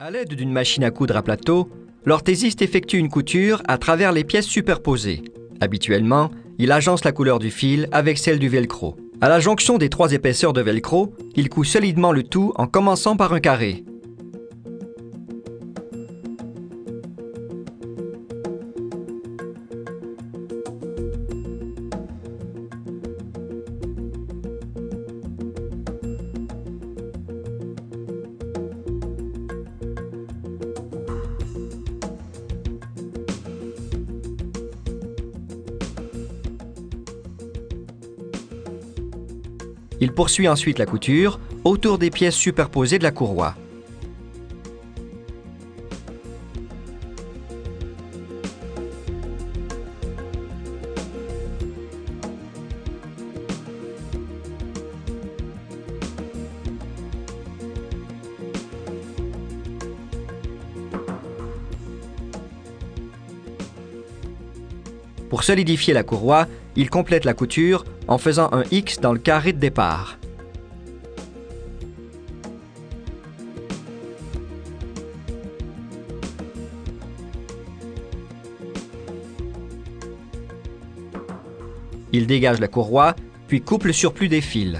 À l'aide d'une machine à coudre à plateau, l'orthésiste effectue une couture à travers les pièces superposées. Habituellement, il agence la couleur du fil avec celle du velcro. À la jonction des trois épaisseurs de velcro, il coud solidement le tout en commençant par un carré. Il poursuit ensuite la couture autour des pièces superposées de la courroie. Pour solidifier la courroie, il complète la couture en faisant un X dans le carré de départ. Il dégage la courroie, puis coupe le surplus des fils.